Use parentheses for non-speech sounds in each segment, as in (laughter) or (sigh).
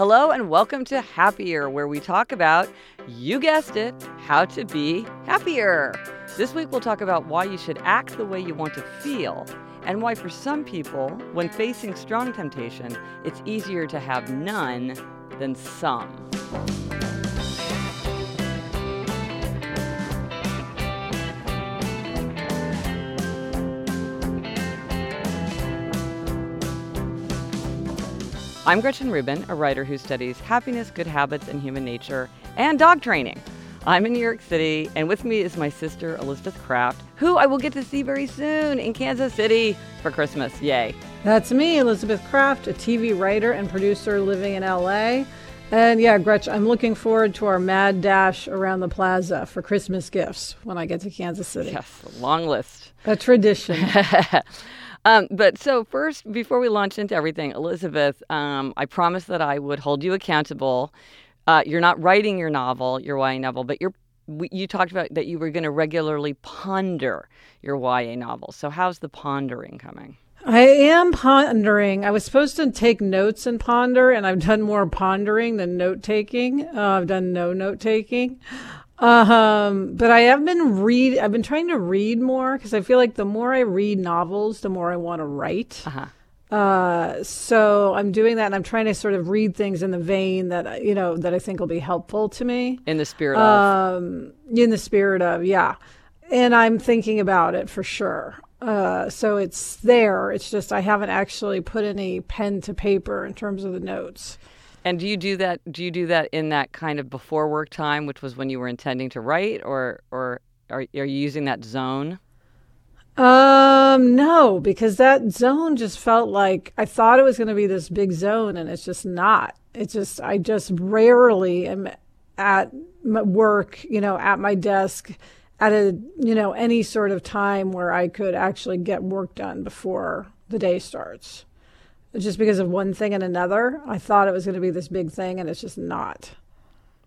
Hello and welcome to Happier, where we talk about, you guessed it, how to be happier. This week we'll talk about why you should act the way you want to feel, and why for some people, when facing strong temptation, it's easier to have none than some. I'm Gretchen Rubin, a writer who studies happiness, good habits, and human nature, and dog training. I'm in New York City, and with me is my sister, Elizabeth Craft, who I will get to see very soon in Kansas City for Christmas. Yay. That's me, Elizabeth Craft, a TV writer and producer living in LA. And yeah, Gretchen, I'm looking forward to our mad dash around the plaza for Christmas gifts when I get to Kansas City. Yes, long list. A tradition. (laughs) Um, but so first, before we launch into everything, Elizabeth, um, I promised that I would hold you accountable. Uh, you're not writing your novel, your YA novel, but you're you talked about that you were going to regularly ponder your YA novel. So how's the pondering coming? I am pondering. I was supposed to take notes and ponder, and I've done more pondering than note taking. Uh, I've done no note taking. Um, but I have been read. I've been trying to read more because I feel like the more I read novels, the more I want to write. Uh-huh. Uh, so I'm doing that, and I'm trying to sort of read things in the vein that you know that I think will be helpful to me. In the spirit um, of. In the spirit of, yeah. And I'm thinking about it for sure. Uh, so it's there. It's just I haven't actually put any pen to paper in terms of the notes. And do you do that? Do you do that in that kind of before work time, which was when you were intending to write, or or are, are you using that zone? Um, no, because that zone just felt like I thought it was going to be this big zone, and it's just not. It's just I just rarely am at work, you know, at my desk at a you know any sort of time where I could actually get work done before the day starts just because of one thing and another. I thought it was going to be this big thing, and it's just not.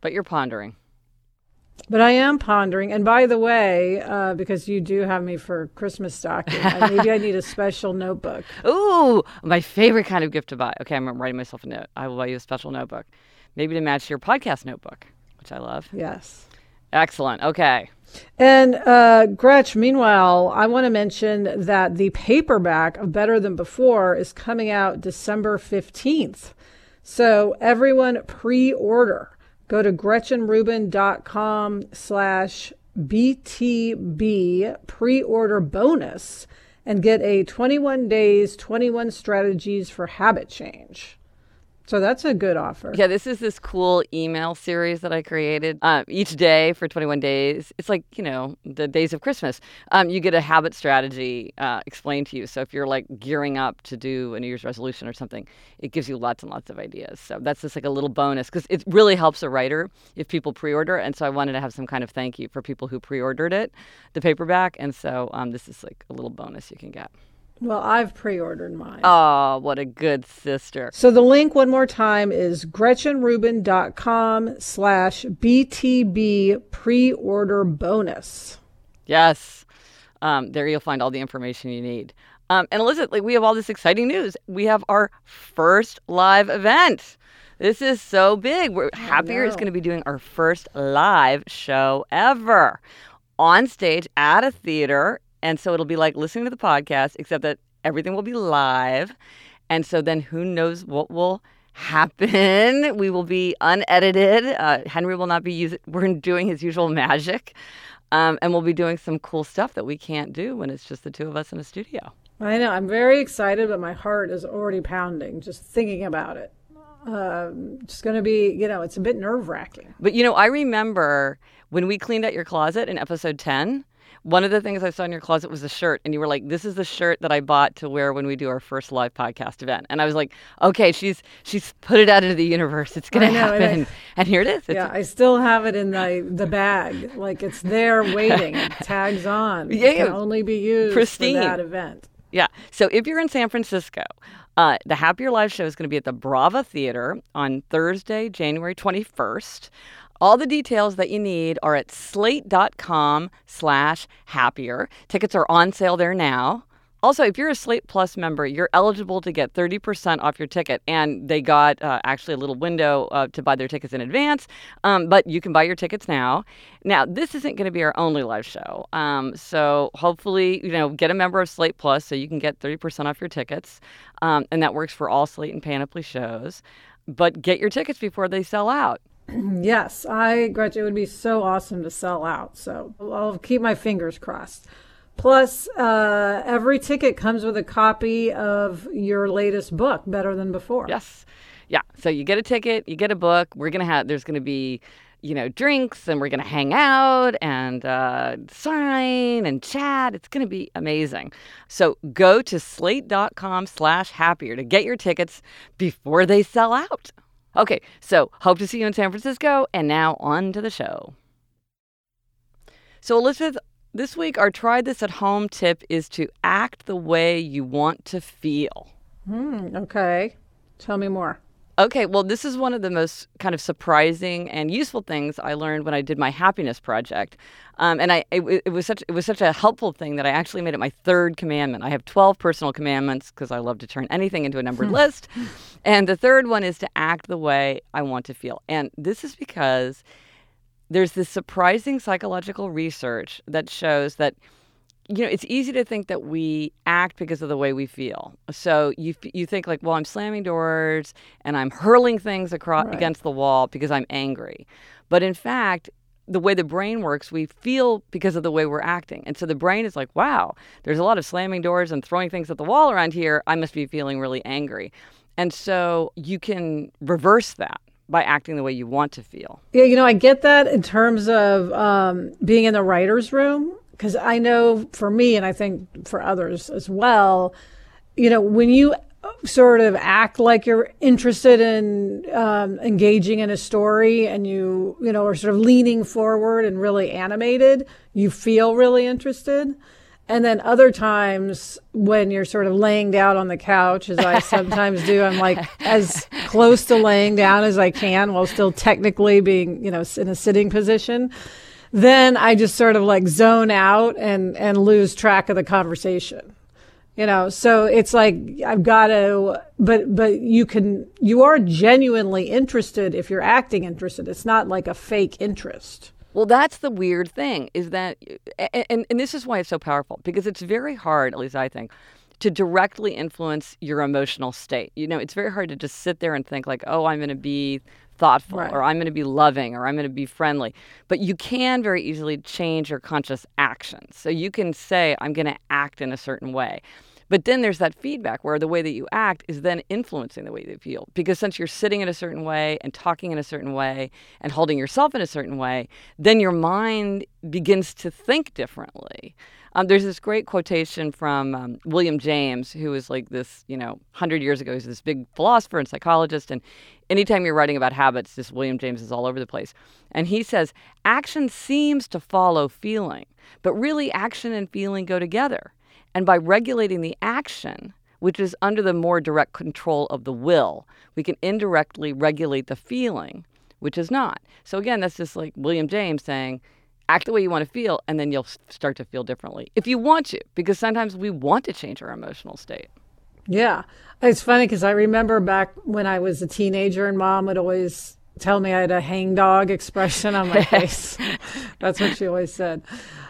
But you're pondering. But I am pondering. And by the way, uh, because you do have me for Christmas stocking, maybe I need a special notebook. (laughs) Ooh, my favorite kind of gift to buy. Okay, I'm writing myself a note. I will buy you a special notebook, maybe to match your podcast notebook, which I love. Yes. Excellent. Okay. And uh, Gretch, meanwhile, I want to mention that the paperback of Better Than Before is coming out December 15th. So everyone pre-order. Go to gretchenrubin.com slash BTB pre-order bonus and get a 21 days, 21 strategies for habit change. So that's a good offer. Yeah, this is this cool email series that I created uh, each day for 21 days. It's like, you know, the days of Christmas. Um, you get a habit strategy uh, explained to you. So if you're like gearing up to do a New Year's resolution or something, it gives you lots and lots of ideas. So that's just like a little bonus because it really helps a writer if people pre order. And so I wanted to have some kind of thank you for people who pre ordered it, the paperback. And so um, this is like a little bonus you can get. Well, I've pre-ordered mine. Oh, what a good sister. So the link one more time is gretchenrubin.com slash BTB pre-order bonus. Yes. Um, there you'll find all the information you need. Um, and Elizabeth, like, we have all this exciting news. We have our first live event. This is so big. We're happier is going to be doing our first live show ever on stage at a theater and so it'll be like listening to the podcast, except that everything will be live. And so then who knows what will happen? (laughs) We will be unedited. Uh, Henry will not be using, (laughs) we're doing his usual magic. Um, and we'll be doing some cool stuff that we can't do when it's just the two of us in a studio. I know. I'm very excited, but my heart is already pounding just thinking about it. Um, it's going to be, you know, it's a bit nerve wracking. But, you know, I remember when we cleaned out your closet in episode 10, one of the things I saw in your closet was a shirt, and you were like, "This is the shirt that I bought to wear when we do our first live podcast event." And I was like, "Okay, she's she's put it out into the universe. It's gonna know, happen." And, I, (laughs) and, here it is. It's yeah, I still have it in the the bag, like it's there (laughs) waiting. it tags on. Yeah, it can only be used pristine. for that event. Yeah. So if you're in San Francisco, uh, the Happier Live show is going to be at the Brava Theater on Thursday, January 21st. All the details that you need are at slate.com slash happier. Tickets are on sale there now. Also, if you're a Slate Plus member, you're eligible to get 30% off your ticket. And they got uh, actually a little window uh, to buy their tickets in advance, um, but you can buy your tickets now. Now, this isn't going to be our only live show. Um, so hopefully, you know, get a member of Slate Plus so you can get 30% off your tickets. Um, and that works for all Slate and Panoply shows. But get your tickets before they sell out. (clears throat) Yes, I, Gretchen, it would be so awesome to sell out. So I'll keep my fingers crossed. Plus, uh, every ticket comes with a copy of your latest book, Better Than Before. Yes. Yeah. So you get a ticket, you get a book. We're going to have, there's going to be, you know, drinks and we're going to hang out and uh, sign and chat. It's going to be amazing. So go to slate.com slash happier to get your tickets before they sell out. Okay. So hope to see you in San Francisco. And now on to the show. So, Elizabeth, this week, our try this at home tip is to act the way you want to feel. Hmm, okay. Tell me more. Okay, well, this is one of the most kind of surprising and useful things I learned when I did my happiness project, um, and I it, it, was such it was such a helpful thing that I actually made it my third commandment. I have twelve personal commandments because I love to turn anything into a numbered list, and the third one is to act the way I want to feel, and this is because there's this surprising psychological research that shows that you know it's easy to think that we act because of the way we feel so you you think like well i'm slamming doors and i'm hurling things across right. against the wall because i'm angry but in fact the way the brain works, we feel because of the way we're acting. And so the brain is like, wow, there's a lot of slamming doors and throwing things at the wall around here. I must be feeling really angry. And so you can reverse that by acting the way you want to feel. Yeah, you know, I get that in terms of um, being in the writer's room, because I know for me, and I think for others as well, you know, when you sort of act like you're interested in um, engaging in a story and you, you know, are sort of leaning forward and really animated, you feel really interested. And then other times when you're sort of laying down on the couch, as I sometimes do, I'm like as close to laying down as I can while still technically being, you know, in a sitting position. Then I just sort of like zone out and, and lose track of the conversation. You know, so it's like I've got to, but, but you can, you are genuinely interested if you're acting interested. It's not like a fake interest. Well, that's the weird thing is that, and, and this is why it's so powerful because it's very hard, at least I think, to directly influence your emotional state. You know, it's very hard to just sit there and think, like, oh, I'm going to be thoughtful right. or I'm going to be loving or I'm going to be friendly. But you can very easily change your conscious actions. So you can say, I'm going to act in a certain way. But then there's that feedback where the way that you act is then influencing the way you feel. Because since you're sitting in a certain way and talking in a certain way and holding yourself in a certain way, then your mind begins to think differently. Um, there's this great quotation from um, William James, who was like this, you know, 100 years ago, he's this big philosopher and psychologist. And anytime you're writing about habits, this William James is all over the place. And he says, action seems to follow feeling, but really action and feeling go together. And by regulating the action, which is under the more direct control of the will, we can indirectly regulate the feeling, which is not. So again, that's just like William James saying, act the way you want to feel, and then you'll start to feel differently if you want to, because sometimes we want to change our emotional state. Yeah. It's funny because I remember back when I was a teenager and mom would always tell me I had a hangdog expression on my (laughs) face. That's what she always said.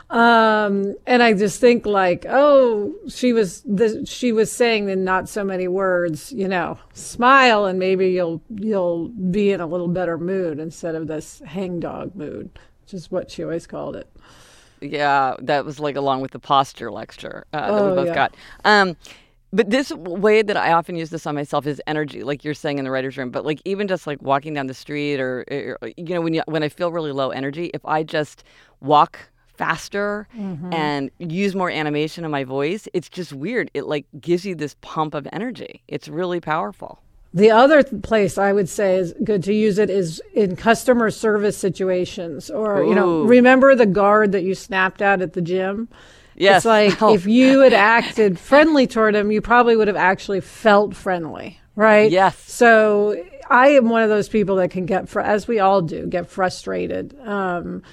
Um, and I just think like, oh, she was the, she was saying in not so many words, you know, smile and maybe you'll you'll be in a little better mood instead of this hangdog mood, which is what she always called it. Yeah, that was like along with the posture lecture uh, that oh, we both yeah. got. Um, but this way that I often use this on myself is energy, like you're saying in the writer's room. But like even just like walking down the street, or, or you know, when you when I feel really low energy, if I just walk faster mm-hmm. and use more animation in my voice, it's just weird. It like gives you this pump of energy. It's really powerful. The other place I would say is good to use it is in customer service situations or, Ooh. you know, remember the guard that you snapped at at the gym? Yes. It's like oh. if you had acted friendly toward him, you probably would have actually felt friendly, right? Yes. So I am one of those people that can get, as we all do, get frustrated. Um,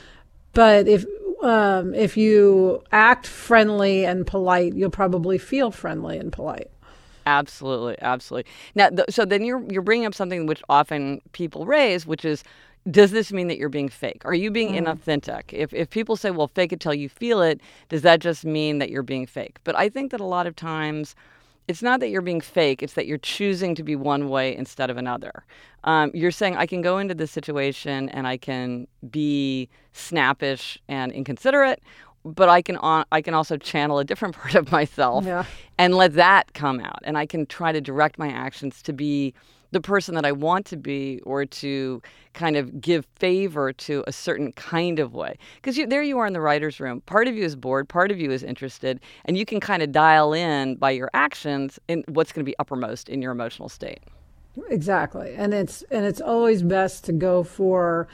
but if um, if you act friendly and polite, you'll probably feel friendly and polite. Absolutely, absolutely. Now, th- so then you're you're bringing up something which often people raise, which is, does this mean that you're being fake? Are you being mm. inauthentic? If if people say, well, fake it till you feel it, does that just mean that you're being fake? But I think that a lot of times it's not that you're being fake, it's that you're choosing to be one way instead of another. Um, you're saying, I can go into this situation and I can be snappish and inconsiderate, but I can on, I can also channel a different (laughs) part of myself yeah. and let that come out. And I can try to direct my actions to be the person that I want to be or to kind of give favor to a certain kind of way. Because there you are in the writer's room. Part of you is bored, part of you is interested, and you can kind of dial in by your actions in what's going to be uppermost in your emotional state. Exactly. And it's and it's always best to go for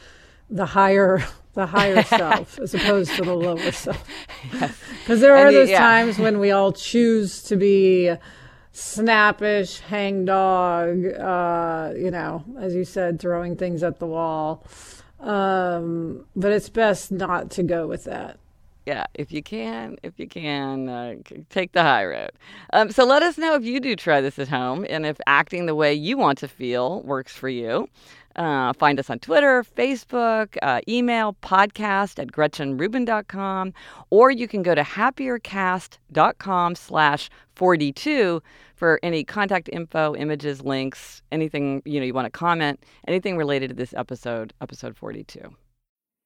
the higher (laughs) the higher (laughs) self as opposed to the lower self. (laughs) Because yes. there are the, those yeah. times when we all choose to be snappish, hangdog, uh, you know, as you said, throwing things at the wall. Um, but it's best not to go with that. Yeah, if you can, if you can, uh, take the high road. Um, so let us know if you do try this at home and if acting the way you want to feel works for you. Uh, find us on Twitter, Facebook, uh, email, podcast at gretchenrubin.com, or you can go to happiercast.com slash 42 for any contact info, images, links, anything you know you want to comment, anything related to this episode, episode 42.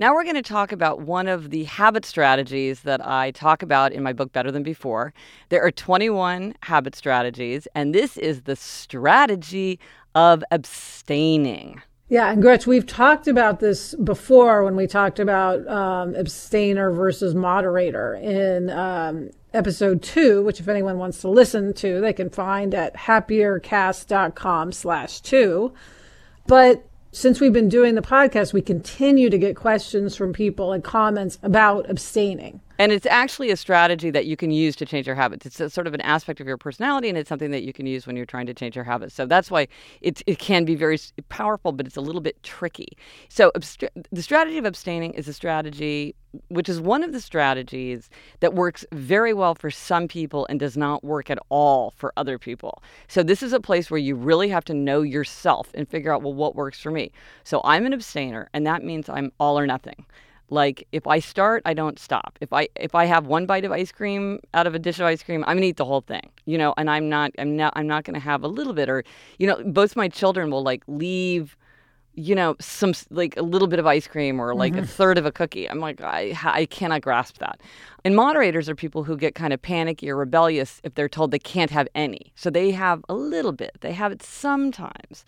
Now we're going to talk about one of the habit strategies that I talk about in my book, Better Than Before. There are 21 habit strategies, and this is the strategy of abstaining. Yeah, and Gretch, we've talked about this before when we talked about um, abstainer versus moderator in um, episode two, which if anyone wants to listen to, they can find at happiercast.com slash two. But since we've been doing the podcast, we continue to get questions from people and comments about abstaining. And it's actually a strategy that you can use to change your habits. It's sort of an aspect of your personality, and it's something that you can use when you're trying to change your habits. So that's why it, it can be very powerful, but it's a little bit tricky. So the strategy of abstaining is a strategy which is one of the strategies that works very well for some people and does not work at all for other people. So this is a place where you really have to know yourself and figure out well what works for me. So I'm an abstainer, and that means I'm all or nothing like if i start i don't stop. If i if i have one bite of ice cream out of a dish of ice cream i'm gonna eat the whole thing you know and i'm not i'm not i'm not gonna have a little bit or you know both my children will like leave you know some like a little bit of ice cream or like mm-hmm. a third of a cookie. I'm like i i cannot grasp that and moderators are people who get kind of panicky or rebellious if they're told they can't have any so they have a little bit they have it sometimes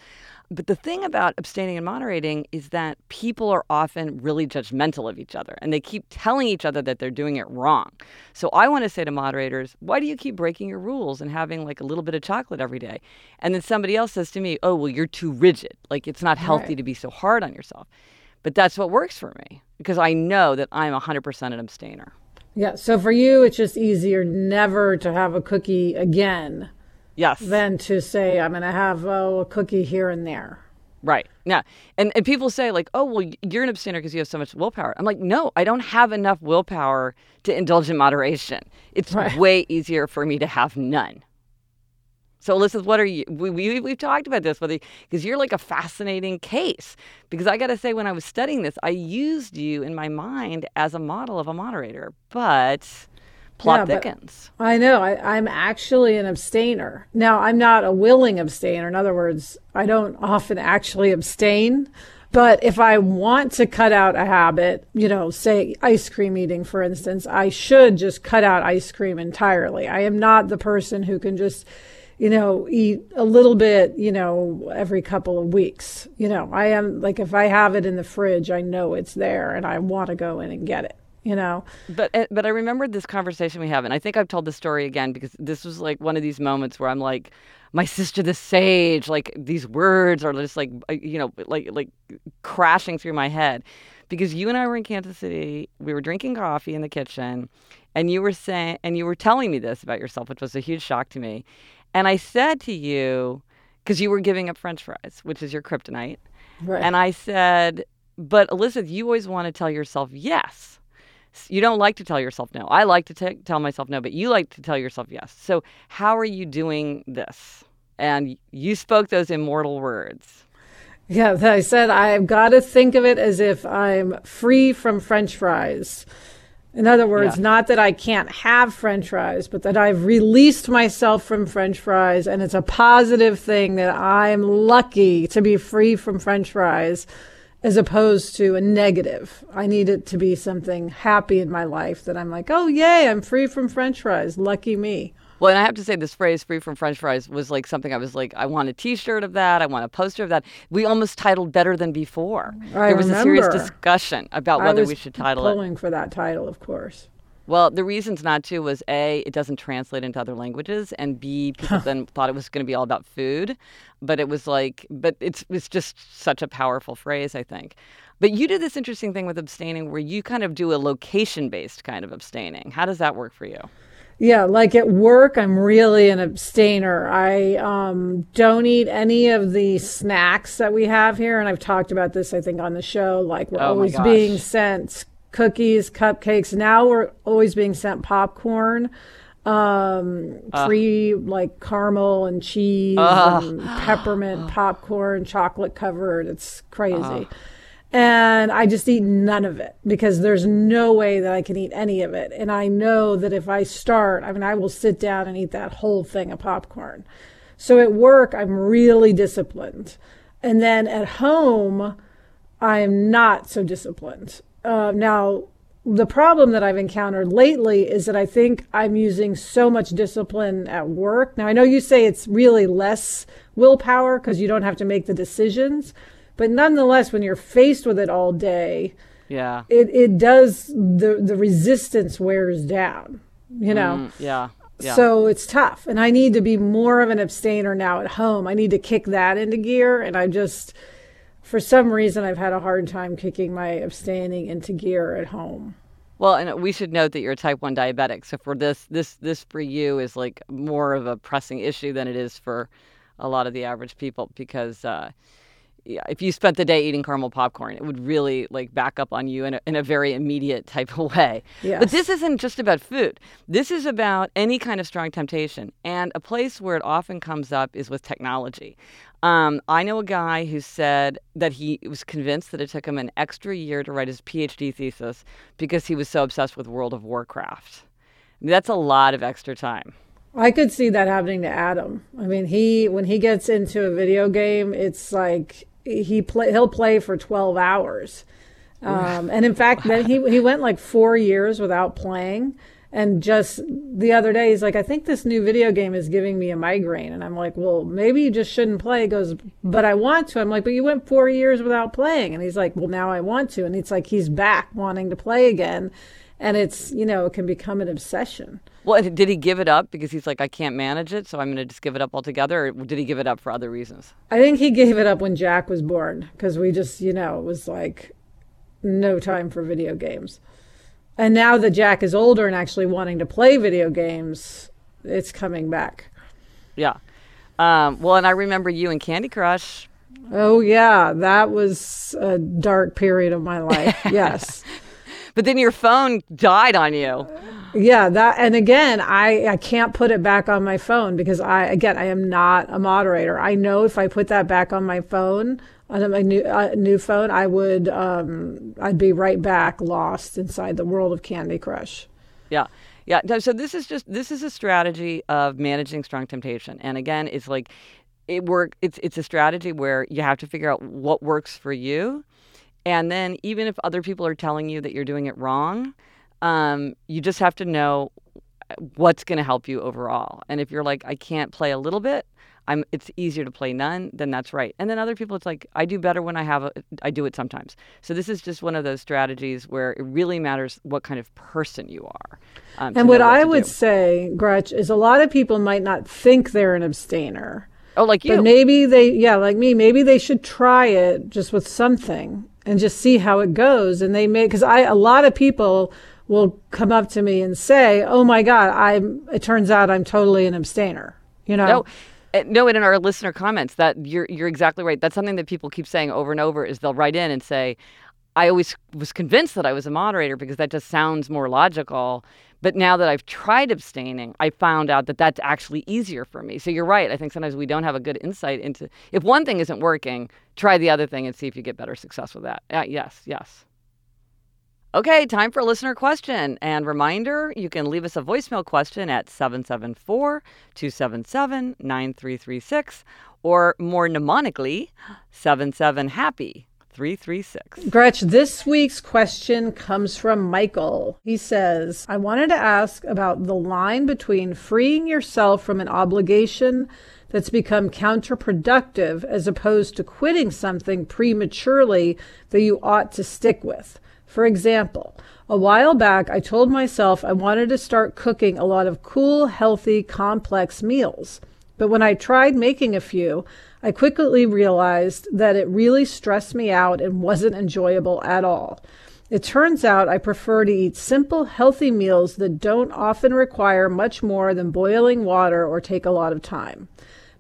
but the thing about abstaining and moderating is that people are often really judgmental of each other and they keep telling each other that they're doing it wrong. So I want to say to moderators, why do you keep breaking your rules and having like a little bit of chocolate every day? And then somebody else says to me, oh, well, you're too rigid. Like it's not healthy right. to be so hard on yourself. But that's what works for me because I know that I'm 100% an abstainer. Yeah. So for you, it's just easier never to have a cookie again Yes. Than to say, I'm going to have oh, a cookie here and there. Right. Yeah. And, and people say, like, oh, well, you're an abstainer because you have so much willpower. I'm like, no, I don't have enough willpower to indulge in moderation. It's right. way easier for me to have none. So, Elizabeth, what are you? We, we, we've talked about this but because you're like a fascinating case. Because I got to say, when I was studying this, I used you in my mind as a model of a moderator, but plot Yeah, thickens. I know. I, I'm actually an abstainer. Now, I'm not a willing abstainer. In other words, I don't often actually abstain. But if I want to cut out a habit, you know, say ice cream eating, for instance, I should just cut out ice cream entirely. I am not the person who can just, you know, eat a little bit, you know, every couple of weeks. You know, I am like, if I have it in the fridge, I know it's there and I want to go in and get it, you know? But uh, but I remembered this conversation we have, and I think I've told the story again because this was like one of these moments where I'm like, my sister the sage, like these words are just like uh, you know like like crashing through my head, because you and I were in Kansas City, we were drinking coffee in the kitchen, and you were saying and you were telling me this about yourself, which was a huge shock to me, and I said to you, because you were giving up French fries, which is your kryptonite. Right. And I said, but Elizabeth, you always want to tell yourself yes. You don't like to tell yourself no. I like to t- tell myself no, but you like to tell yourself yes. So, how are you doing this? And you spoke those immortal words. Yeah, I said I've got to think of it as if I'm free from French fries. In other words, Yeah. not that I can't have French fries, but that I've released myself from French fries, and it's a positive thing that I'm lucky to be free from French fries, as opposed to a negative. I need it to be something happy in my life that I'm like, oh yay, I'm free from French fries. Lucky me. Well, and I have to say, this phrase "free from French fries" was like something I was like, I want a T-shirt of that. I want a poster of that. We almost titled "Better Than Before." I there was a serious discussion about whether we should title it. pulling for that title, of course. Well, the reasons not to was A, it doesn't translate into other languages, and B, people then thought it was going to be all about food. But it was like, but it's it's just such a powerful phrase, I think. But you do this interesting thing with abstaining where you kind of do a location based kind of abstaining. How does that work for you? Yeah, like at work, I'm really an abstainer. I um, don't eat any of the snacks that we have here. And I've talked about this, I think, on the show. Like, we're Oh always being sent cookies, cupcakes. Now we're always being sent popcorn, um, free, like caramel and cheese and peppermint (gasps) popcorn, chocolate covered. It's crazy. And I just eat none of it because there's no way that I can eat any of it. And I know that if I start, I mean, I will sit down and eat that whole thing of popcorn. So at work, I'm really disciplined. And then at home, I'm not so disciplined. Uh, now, the problem that I've encountered lately is that I think I'm using so much discipline at work. Now, I know you say it's really less willpower because you don't have to make the decisions, but nonetheless, when you're faced with it all day, Yeah. it, it does the the resistance wears down. You know, Mm, yeah. Yeah. so it's tough. And I need to be more of an abstainer now at home. I need to kick that into gear. And I just, for some reason, I've had a hard time kicking my abstaining into gear at home. Well, and we should note that you're a type 1 diabetic. So for this this this for you is like more of a pressing issue than it is for a lot of the average people because uh yeah, if you spent the day eating caramel popcorn, it would really like back up on you in a, in a very immediate type of (laughs) way. But this isn't just about food. This is about any kind of strong temptation. And a place where it often comes up is with technology. Um, I know a guy who said that he was convinced that it took him an extra year to write his PhD thesis because he was so obsessed with World of Warcraft. I mean, that's a lot of extra time. I could see that happening to Adam. I mean, he when he gets into a video game, it's like he play he'll play for 12 hours. Um, and in fact, then he he went like 4 years without playing and just the other day he's like I think this new video game is giving me a migraine and I'm like, "Well, maybe you just shouldn't play." He goes, "But I want to." I'm like, "But you went 4 years without playing." And he's like, "Well, now I want to." And it's like he's back wanting to play again. And it's, you know, it can become an obsession. Well, did he give it up because he's like, I can't manage it, so I'm going to just give it up altogether? Or did he give it up for other reasons? I think he gave it up when Jack was born because we just, you know, it was like no time for video games. And now that Jack is older and actually wanting to play video games, it's coming back. Yeah. Um, well, and I remember you and Candy Crush. Oh, yeah, that was a dark period of my life. (laughs) Yes. But then your phone died on you. Yeah, that and again, I I can't put it back on my phone because I again I am not a moderator. I know if I put that back on my phone on my new uh, new phone, I would um I'd be right back lost inside the world of Candy Crush. Yeah. Yeah. So this is just this is a strategy of managing strong temptation. And again, it's like it work it's it's a strategy where you have to figure out what works for you. And then even if other people are telling you that you're doing it wrong, um, you just have to know what's going to help you overall. And if you're like, I can't play a little bit, I'm it's easier to play none, then that's right. And then other people it's like I do better when I have a I do it sometimes. So this is just one of those strategies where it really matters what kind of person you are. Um, and what, what I would do. say, Gretch, is a lot of people might not think they're an abstainer. Oh, like you. But maybe they yeah, like me, maybe they should try it just with something and just see how it goes and they may cuz I a lot of people will come up to me and say, "Oh my god, I'm it turns out I'm totally an abstainer." You know. No uh, no, and in our listener comments, that you're you're exactly right. That's something that people keep saying over and over. Is they'll write in and say, "I always was convinced that I was a moderator because that just sounds more logical." But now that I've tried abstaining, I found out that that's actually easier for me. So you're right. I think sometimes we don't have a good insight into if one thing isn't working, try the other thing and see if you get better success with that. Uh, yes, yes. Okay, time for a listener question. And reminder you can leave us a voicemail question at 774 277 9336 or more mnemonically, 77 Happy 336. Gretch, this week's question comes from Michael. He says, I wanted to ask about the line between freeing yourself from an obligation that's become counterproductive as opposed to quitting something prematurely that you ought to stick with. For example, a while back, I told myself I wanted to start cooking a lot of cool, healthy, complex meals. But when I tried making a few, I quickly realized that it really stressed me out and wasn't enjoyable at all. It turns out I prefer to eat simple, healthy meals that don't often require much more than boiling water or take a lot of time.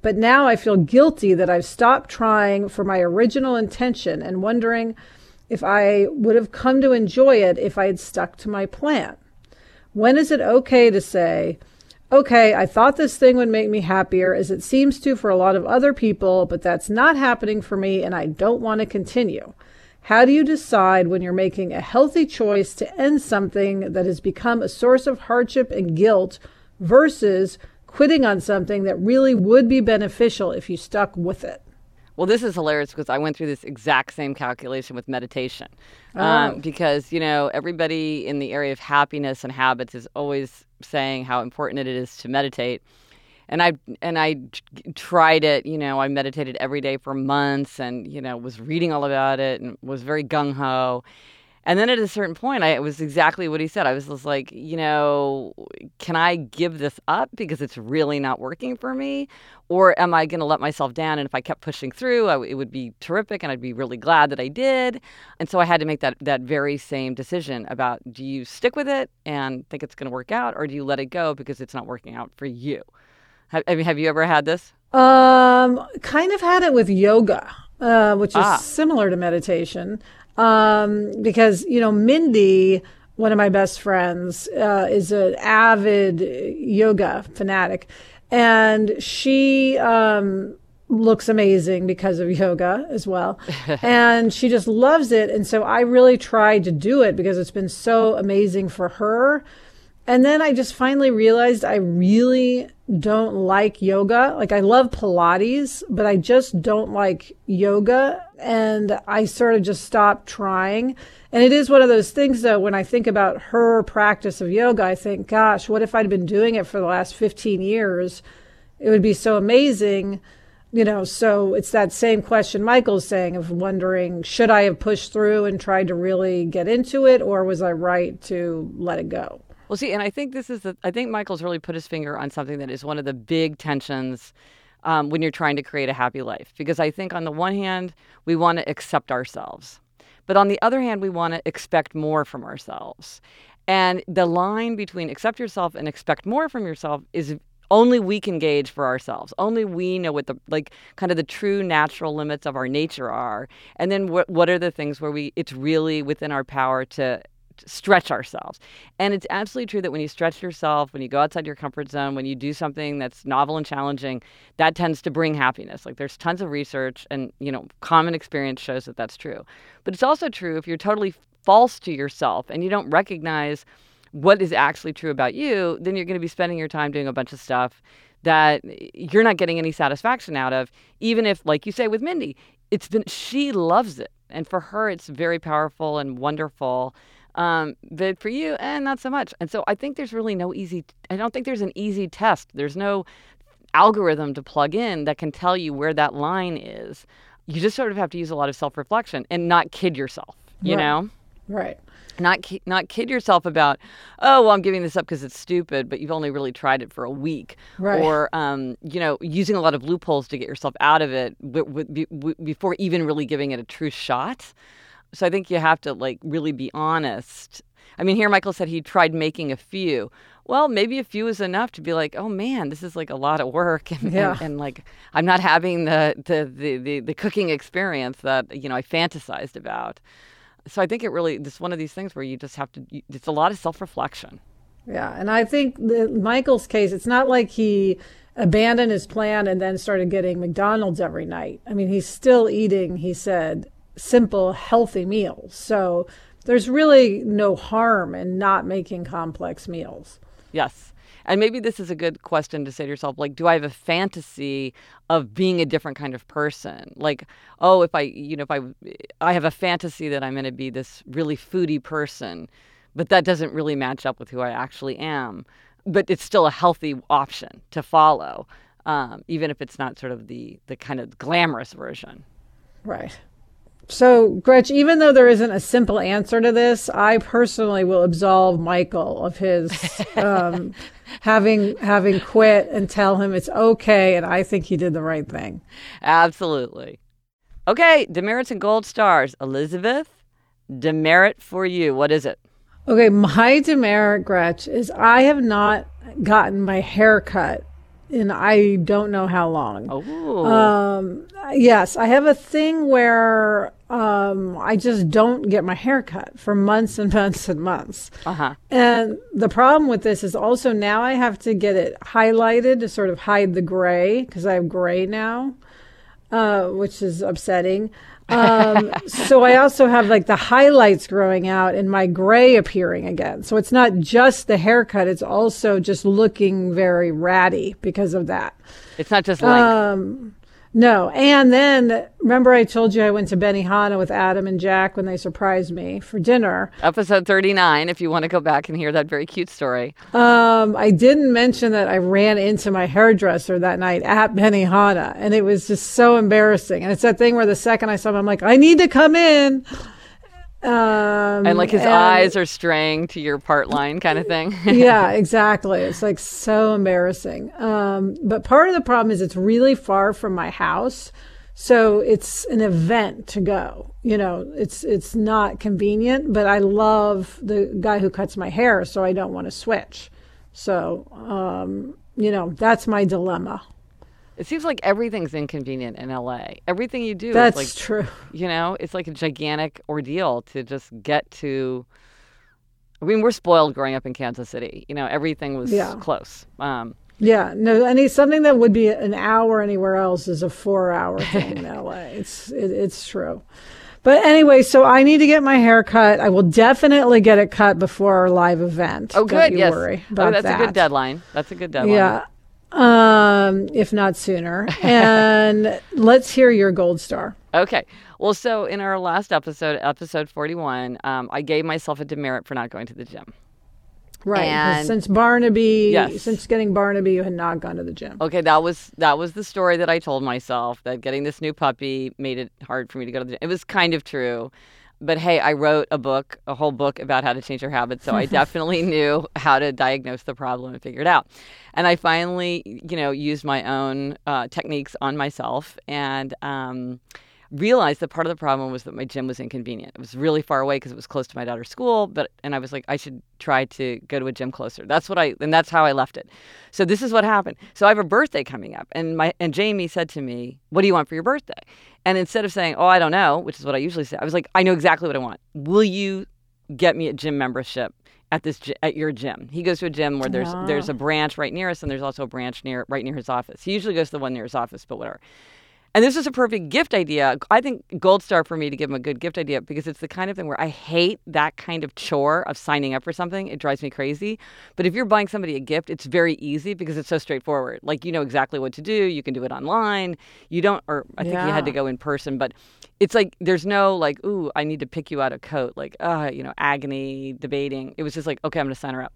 But now I feel guilty that I've stopped trying for my original intention and wondering if I would have come to enjoy it if I had stuck to my plan? When is it okay to say, okay, I thought this thing would make me happier as it seems to for a lot of other people, but that's not happening for me and I don't want to continue? How do you decide when you're making a healthy choice to end something that has become a source of hardship and guilt versus quitting on something that really would be beneficial if you stuck with it? Well, this is hilarious because I went through this exact same calculation with meditation. Um, oh. Um, because, you know, everybody in the area of happiness and habits is always saying how important it is to meditate. And I and I tried it, you know, I meditated every day for months and, you know, was reading all about it and was very gung ho. And then at a certain point, I, it was exactly what he said. I was just like, you know, can I give this up because it's really not working for me? Or am I going to let myself down? And if I kept pushing through, I, it would be terrific and I'd be really glad that I did. And so I had to make that, that very same decision about do you stick with it and think it's going to work out or do you let it go because it's not working out for you? Have, I mean, have you ever had this? Um, kind of had it with yoga, uh, which is ah. similar to meditation um, because you know Mindy, one of my best friends, uh, is an avid yoga fanatic, and she um, looks amazing because of yoga as well, (laughs) and she just loves it. And so I really tried to do it because it's been so amazing for her. And then I just finally realized I really don't like yoga. Like I love Pilates, but I just don't like yoga. And I sort of just stopped trying. And it is one of those things though, when I think about her practice of yoga, I think, gosh, what if I'd been doing it for the last 15 years? It would be so amazing. You know, so it's that same question Michael's saying of wondering, should I have pushed through and tried to really get into it, or was I right to let it go? Well, see, and I think this is the, I think Michael's really put his finger on something that is one of the big tensions um, when you're trying to create a happy life. Because I think on the one hand, we want to accept ourselves. But on the other hand, we want to expect more from ourselves. And the line between accept yourself and expect more from yourself is only we can gauge for ourselves. Only we know what the like kind of the true natural limits of our nature are. And then what what are the things where we it's really within our power to stretch ourselves. And it's absolutely true that when you stretch yourself, when you go outside your comfort zone, when you do something that's novel and challenging, that tends to bring happiness. Like there's tons of research and, you know, common experience shows that that's true. But it's also true if you're totally false to yourself and you don't recognize what is actually true about you, then you're going to be spending your time doing a bunch of stuff that you're not getting any satisfaction out of, even if, like you say with Mindy, it's been, she loves it. And for her, it's very powerful and wonderful. Um, but for you, and eh, not so much. And so I think there's really no easy, I don't think there's an easy test. There's no algorithm to plug in that can tell you where that line is. You just sort of have to use a lot of self reflection and not kid yourself, you right. know? Right not not kid yourself about oh well i'm giving this up because it's stupid but you've only really tried it for a week right. or um, you know using a lot of loopholes to get yourself out of it w- w- w- before even really giving it a true shot so i think you have to like really be honest i mean here michael said he tried making a few well maybe a few is enough to be like oh man this is like a lot of work (laughs) and, yeah. and, and like i'm not having the, the the the the cooking experience that you know i fantasized about so I think it really it's one of these things where you just have to. It's a lot of self reflection. Yeah, and I think the Michael's case, it's not like he abandoned his plan and then started getting McDonald's every night. I mean, he's still eating. He said simple, healthy meals. So there's really no harm in not making complex meals. Yes. And maybe this is a good question to say to yourself like, do I have a fantasy of being a different kind of person? Like, oh, if I, you know, if I, I have a fantasy that I'm going to be this really foodie person, but that doesn't really match up with who I actually am. But it's still a healthy option to follow, um, even if it's not sort of the the kind of glamorous version. Right. So, Gretch, even though there isn't a simple answer to this, I personally will absolve Michael of his (laughs) um, having having quit and tell him it's okay, and I think he did the right thing. Absolutely. Okay, demerits and gold stars. Elizabeth, demerit for you. What is it? Okay, my demerit, Gretch, is I have not gotten my hair cut in I don't know how long. Oh. Um, yes, I have a thing where um, I just don't get my hair cut for months and (laughs) months and months. Uh-huh. And the problem with this is also now I have to get it highlighted to sort of hide the gray because I have gray now, uh, which is upsetting. Um, (laughs) so I also have like the highlights growing out and my gray appearing again. So it's not just the haircut; it's also just looking very ratty because of that. It's not just length. Um, no. And then remember I told you I went to Benihana with Adam and Jack when they surprised me for dinner. Episode 39 if you want to go back and hear that very cute story. Um, I didn't mention that I ran into my hairdresser that night at Benihana and it was just so embarrassing. And it's that thing where the second I saw him I'm like I need to come in. Um, and like his and, eyes are straying to your part line kind of thing. (laughs) yeah, (laughs) exactly. It's like so embarrassing. Um, but part of the problem is it's really far from my house. So it's an event to go. You know, it's it's not convenient, but I love the guy who cuts my hair, so I don't want to switch. So, um, you know, that's my dilemma. It seems like everything's inconvenient in LA. Everything you do That's is like true. You know, it's like a gigantic ordeal to just get to I mean, we're spoiled growing up in Kansas City. You know, everything was yeah. close. Um, yeah, no, any something that would be an hour anywhere else is a four-hour (laughs) thing in LA. It's it, it's true. But anyway, so I need to get my hair cut. I will definitely get it cut before our live event. Oh, good. Don't yes. Worry oh, about oh, that's that. a good deadline. That's a good deadline. Yeah um, if not sooner. And (laughs) let's hear your gold star. Okay. Well, so in our last episode, episode 41, um, I gave myself a demerit for not going to the gym. Right. Since Barnaby, yes. since getting Barnaby, you had not gone to the gym. Okay, that was that was the story that I told myself that getting this new puppy made it hard for me to go to the gym. It was kind of true but hey, I wrote a book, a whole book about how to change your habits. So I (laughs) definitely knew how to diagnose the problem and figure it out. And I finally, you know, used my own uh, techniques on myself and um, realized that part of the problem was that my gym was inconvenient. It was really far away because it was close to my daughter's school, but and I was like, I should try to go to a gym closer. That's what I and that's how I left it. So this is what happened. So I have a birthday coming up, and my and Jamie said to me, "What do you want for your birthday?" And instead of saying, "Oh, I don't know," which is what I usually say, I was like, "I know exactly what I want. Will you get me a gym membership at this at your gym. He goes to a gym where there's there's a branch right near us, and there's also a branch near right near his office. He usually goes to the one near his office, but whatever. And this is a perfect gift idea. I think gold star for me to give him a good gift idea because it's the kind of thing where I hate that kind of chore of signing up for something. It drives me crazy. But if you're buying somebody a gift, it's very easy because it's so straightforward. Like you know exactly what to do. You can do it online. You don't, or I think you had to go in person. But it's like there's no like, ooh, I need to pick you out a coat. Like, uh, you know, agony, debating. It was just like, okay, I'm gonna sign her up.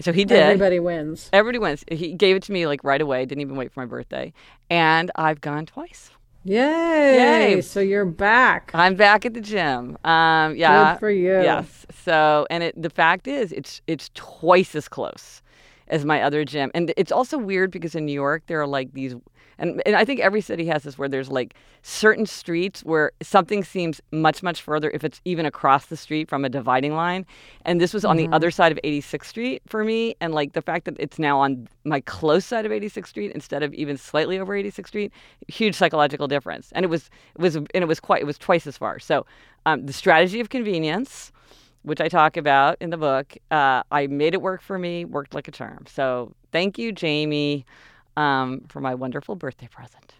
So he did. Everybody wins. Everybody wins. He gave it to me like right away. Didn't even wait for my birthday, and I've gone twice. Yay! Yay. So you're back. I'm back at the gym. Um, yeah. Good for you. Yes. So, and it, the fact is, it's it's twice as close as my other gym, and it's also weird because in New York there are like these, and and I think every city has this where there's like certain streets where something seems much much further if it's even across the street from a dividing line, and this was on Mm-hmm. the other side of 86th Street for me, and like the fact that it's now on my close side of 86th Street instead of even slightly over 86th Street, huge psychological difference, and it was it was and it was quite it was twice as far. So, um, the strategy of convenience which I talk about in the book. Uh, I made it work for me, worked like a charm. So thank you, Jamie, um, for my wonderful birthday present.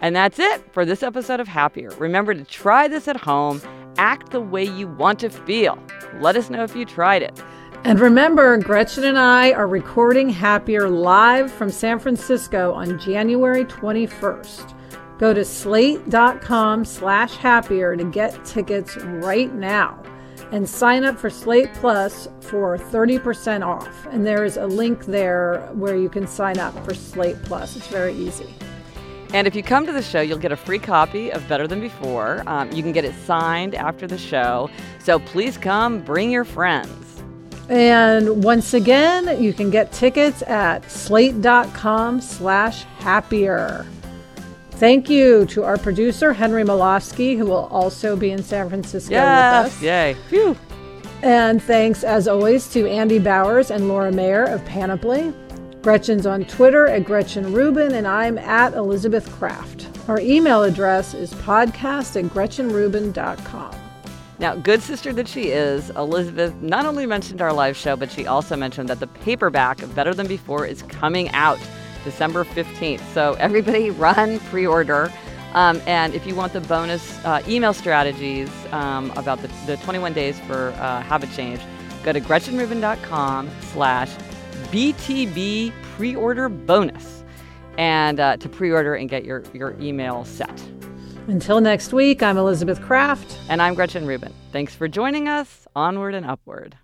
And that's it for this episode of Happier. Remember to try this at home, act the way you want to feel. Let us know if you tried it. And remember, Gretchen and I are recording Happier live from San Francisco on January 21st. Go to slate.com slash happier to get tickets right now and sign up for Slate Plus for 30% off. And there is a link there where you can sign up for Slate Plus. It's very easy. And if you come to the show, you'll get a free copy of Better Than Before. Um, you can get it signed after the show. So please come, bring your friends. And once again, you can get tickets at slate.com slash happier. Thank you to our producer, Henry Molofsky, who will also be in San Francisco with us. yay. Phew. And thanks, as always, to Andy Bowers and Laura Mayer of Panoply. Gretchen's on Twitter at Gretchen Rubin, and I'm at Elizabeth Craft. Our email address is podcast at gretchenrubin.com. Now, good sister that she is, Elizabeth not only mentioned our live show, but she also mentioned that the paperback Better Than Before is coming out December 15th. So everybody (laughs) run, pre order. Um, and if you want the bonus uh, email strategies um, about the, the 21 days for uh, habit change, go to gretchenrubin.com slash BTB pre-order bonus and uh, to pre-order and get your, your email set. Until next week, I'm Elizabeth Craft. And I'm Gretchen Rubin. Thanks for joining us. Onward and upward.